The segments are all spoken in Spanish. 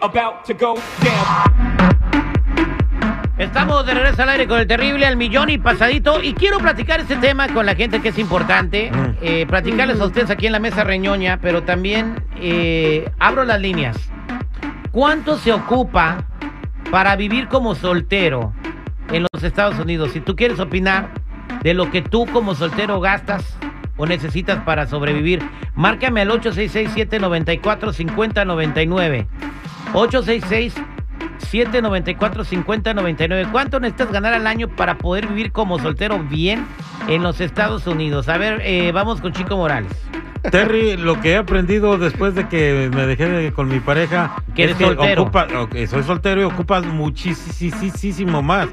about to go down. Estamos de regreso al aire con el terrible al millón y pasadito. Y quiero platicar este tema con la gente que es importante. Mm. Eh, platicarles a ustedes aquí en la mesa reñoña, pero también eh, abro las líneas. ¿Cuánto se ocupa para vivir como soltero en los Estados Unidos? Si tú quieres opinar de lo que tú como soltero gastas o necesitas para sobrevivir, márcame al 866-794-5099. 866 794-5099. ¿Cuánto necesitas ganar al año para poder vivir como soltero bien en los Estados Unidos? A ver, eh, vamos con Chico Morales. Terry, lo que he aprendido después de que me dejé de- con mi pareja Que es eres soltero. ocupa- ok, soy soltero y ocupas muchísimo más.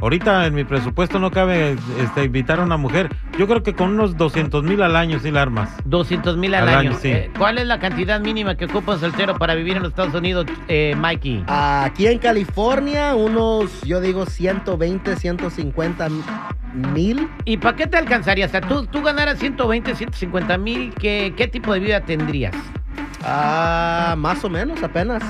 Ahorita en mi presupuesto no cabe este, invitar a una mujer. Yo creo que con unos 200 mil al año sí la armas. 200 mil al, Al año. año, sí. Eh, ¿Cuál es la cantidad mínima que ocupa un soltero para vivir en los Estados Unidos, eh, Mikey? Aquí en California, unos, yo digo, 120, 150 mil. ¿Y para qué te alcanzaría? O sea, tú, tú ganaras 120, 150 mil, ¿qué, ¿qué tipo de vida tendrías? Ah, más o menos, apenas.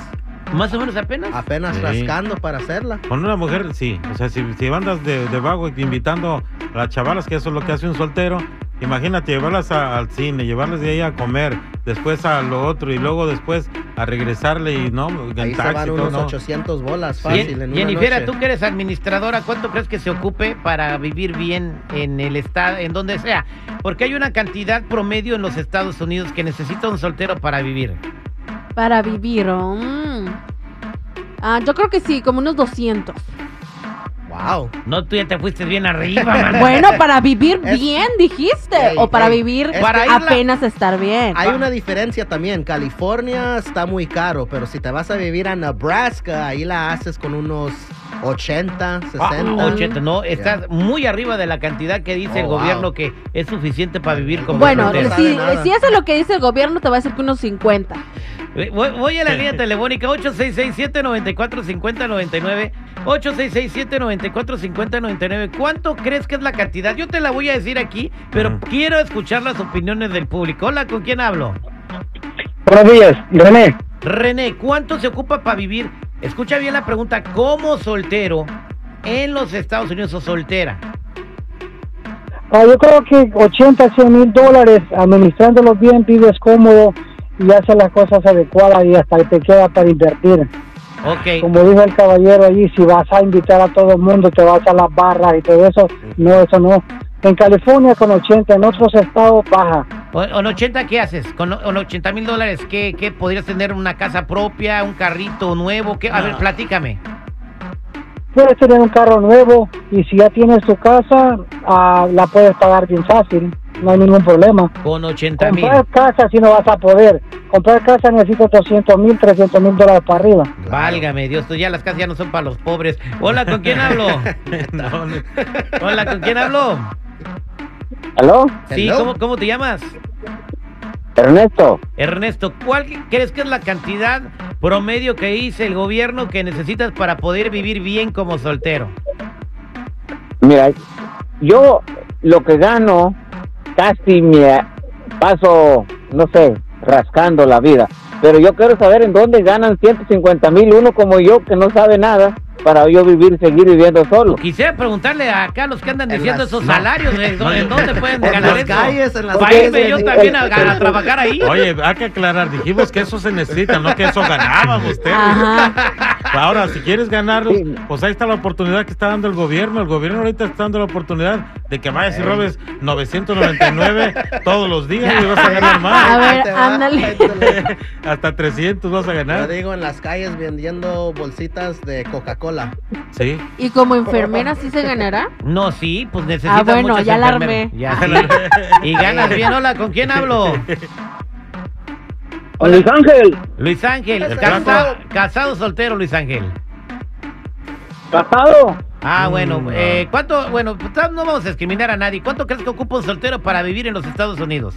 ¿Más o menos apenas? Apenas Sí. rascando para hacerla. Con una mujer, sí. O sea, si, si andas de, de vago invitando a las chavalas, que eso es lo que hace un soltero, imagínate llevarlas a- al cine, llevarlas de ahí a comer, después a lo otro y luego después a regresarle y no, en Ahí se van unos no. 800 bolas Sí. fácil en una Jennifer, noche. tú que eres administradora, ¿cuánto crees que se ocupe para vivir bien en el estado, en donde sea? Porque hay una cantidad promedio en los Estados Unidos que necesita un soltero para vivir. Para vivir. oh, mm. Ah, yo creo que sí, como unos 200. Wow. No, tú ya te fuiste bien arriba, man. Bueno, para vivir Es- bien, dijiste. O para vivir es que- apenas estar bien. Hay una diferencia también. California está muy caro, pero si te vas a vivir a Nebraska, ahí la haces con unos 80, 60. Ah, 80, no, estás muy arriba de la cantidad que dice Oh, el wow. gobierno que es suficiente para vivir como Bueno, si, si eso es lo que dice el gobierno, te va a decir que unos 50. Eh, Voy, voy a la línea telefónica 866-794-5099. 866-794-5099. ¿Cuánto crees que es la cantidad? Yo te la voy a decir aquí, pero quiero escuchar las opiniones del público. Hola, ¿con quién hablo? Buenos días, René. René, ¿cuánto se ocupa para vivir? Escucha bien la pregunta, como soltero en los Estados Unidos o soltera. Ah, yo creo que 80, 100 mil dólares, administrándolos bien, vives cómodo y haces las cosas adecuadas y hasta te queda para invertir. Ok. Como dijo el caballero allí, si vas a invitar a todo el mundo, te vas a las barras y todo eso, no, eso no. En California con 80, en otros estados baja. O- ¿Con 80 qué haces? ¿Con, con 80 mil dólares qué, qué podrías tener? ¿Una casa propia? ¿Un carrito nuevo? ¿Qué? A ver, platícame. Puedes tener un carro nuevo y si ya tienes tu casa, ah, la puedes pagar bien fácil, no hay ningún problema. Con 80 mil. Comprar casa si no vas a poder. Comprar casa necesitas 200 mil, 300 mil dólares para arriba. Válgame Dios, tú ya las casas ya no son para los pobres. Hola, ¿con quién hablo? No, no. Hola, ¿con quién hablo? ¿Aló? Sí, Hello. ¿cómo, cómo te llamas? Ernesto. Ernesto, ¿cuál crees que es la cantidad promedio que dice el gobierno que necesitas para poder vivir bien como soltero? Mira, yo lo que gano casi me paso, no sé, rascando la vida. Pero yo quiero saber en dónde ganan 150 mil uno como yo que no sabe nada para yo vivir, seguir viviendo solo. Quisiera preguntarle acá a los que andan En diciendo las- esos no. salarios, ¿en, dónde- en dónde pueden En ganar las eso? calles, en las Para calles. irme yo también a, a trabajar ahí. Oye, hay que aclarar, dijimos que eso se necesita, no que eso ganábamos, Terry. Ahora, si quieres ganarlos, Sí. pues ahí está la oportunidad que está dando el gobierno. El gobierno ahorita está dando la oportunidad de que vayas y robes 999 todos los días y vas a ganar A más. ver, te va, ándale. Hasta 300 vas a Yo ganar. digo en las calles vendiendo bolsitas de Coca-Cola. Sí. ¿Y como enfermera sí se ganará? No, sí, pues necesitas Ah, bueno, muchas ya la armé. Ya, sí. Y ganas bien. Hola, ¿con quién hablo? Luis Ángel, Luis Ángel. El Casado, casado soltero, Luis Ángel. casado. Ah, Mm, bueno, no. eh, ¿cuánto? Bueno, pues, no vamos a discriminar a nadie. ¿Cuánto crees que ocupa un soltero para vivir en los Estados Unidos?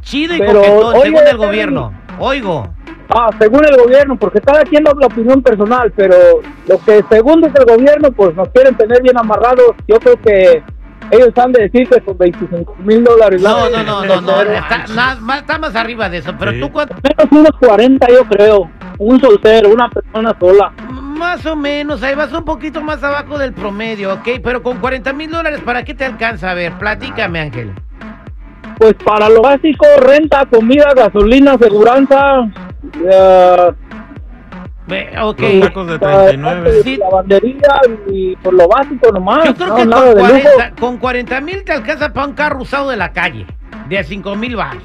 Chido y Pero, coquetón, oye, según el gobierno. Oigo. Ah, según el gobierno, porque cada quien da la opinión personal, pero lo que según dice el gobierno, pues nos quieren tener bien amarrados. Yo creo que ellos han de decir que con 25 mil dólares. No, no, no, no, no. Está, na- está más arriba de eso. Pero Sí. tú, ¿cuánto? Menos unos 40, yo creo. un soltero, una persona sola. Más o menos, ahí vas un poquito más abajo del promedio, ¿ok? Pero con 40 mil dólares, ¿para qué te alcanza? A ver, platícame, Ángel. Pues para lo básico, renta, comida, gasolina, seguranza, eh, Ve, Ok. Los tacos de 39. Sí. lavandería y por lo básico nomás. Yo creo no, que con de lujo. 40, con 40 mil te alcanza para un carro usado de la calle, de a 5 mil baros.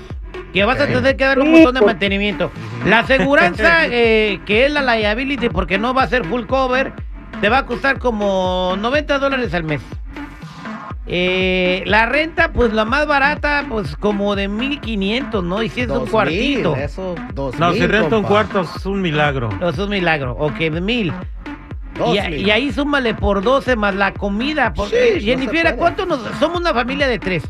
Que vas a tener que darle un montón de pues. mantenimiento. La aseguranza, eh, que es la liability, porque no va a ser full cover, te va a costar como 90 dólares al mes. Eh, la renta, pues la más barata, pues como de 1500, ¿no? Y si es un 2000, cuartito. Eso, dos No, mil, si renta un cuarto es un milagro. No, Eso es un milagro. Ok, de mil. Dos Y, mil. y ahí súmale por 12 más la comida. Por, Sí, no Jennifer, puede. ¿cuánto nos.? Somos una familia de tres.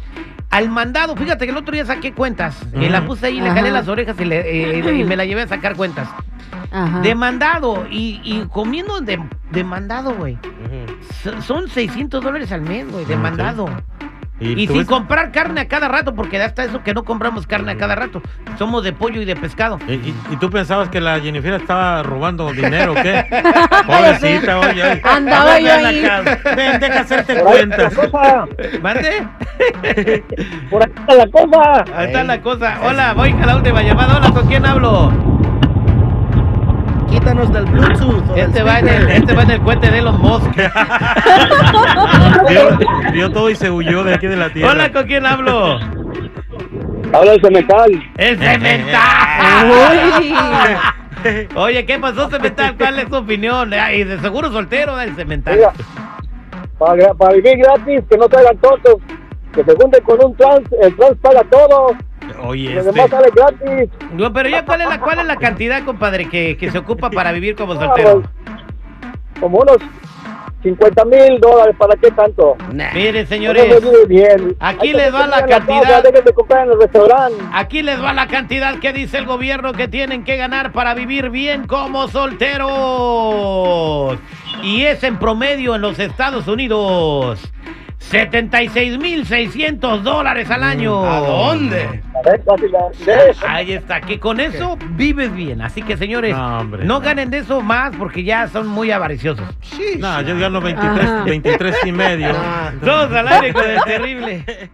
Al mandado, fíjate que el otro día saqué cuentas. Eh, Ujú. la puse ahí, le jalé las orejas y, le- eh, y me la llevé a sacar cuentas. Ajá. De mandado. Y, y comiendo de, de mandado, güey. Son 600 dólares al mes, güey, de Mm, sí. Y, sin ves- comprar carne a cada rato, porque hasta eso que no compramos carne a cada rato. Somos de pollo y de pescado. ¿Y, y- y tú pensabas que la Jennifer estaba robando dinero o qué? Pobrecita, oye. oye. Andaba Ven, yo ahí. Ven, deja hacerte Por ahí está cuentas. la cosa, ¿Mande? por ahí está la cosa. Ahí está la cosa. Hola, voy a la última llamada. Hola, ¿con quién hablo? Quítanos del Bluetooth. o del Este va, en el, este va en el cuente de Elon Musk. Vio, vio todo y se huyó de aquí de la tierra. Hola, ¿con quién hablo? Habla el cemental. El cemental. Oye, ¿qué pasó, cemental? ¿Cuál es tu opinión? Ay, de seguro soltero, el cemental. Mira, para, para vivir gratis, que no te hagan tontos, que se junten con un trans, el trans paga todo, Oye, este. demás sale gratis. No, pero ya, ¿cuál es la, cuál es la cantidad, compadre, que, que se ocupa para vivir como Ah, soltero? pues, como unos 50 mil dólares, ¿para qué tanto? Nah. Miren, señores, bien. aquí Hay les va la cantidad. casa, dejen de comprar en el restaurante. aquí les va la cantidad que dice el gobierno que tienen que ganar para vivir bien como solteros. Y es en promedio en los Estados Unidos. 76.600 dólares al año. ¿A dónde? Ahí está, que con eso vives bien. Así que, señores, No, hombre, no no. ganen de eso más porque ya son muy avariciosos. Sheesh. No, yo gano 23, Ajá. 23 y medio. Nah. Todos al aire con el terrible.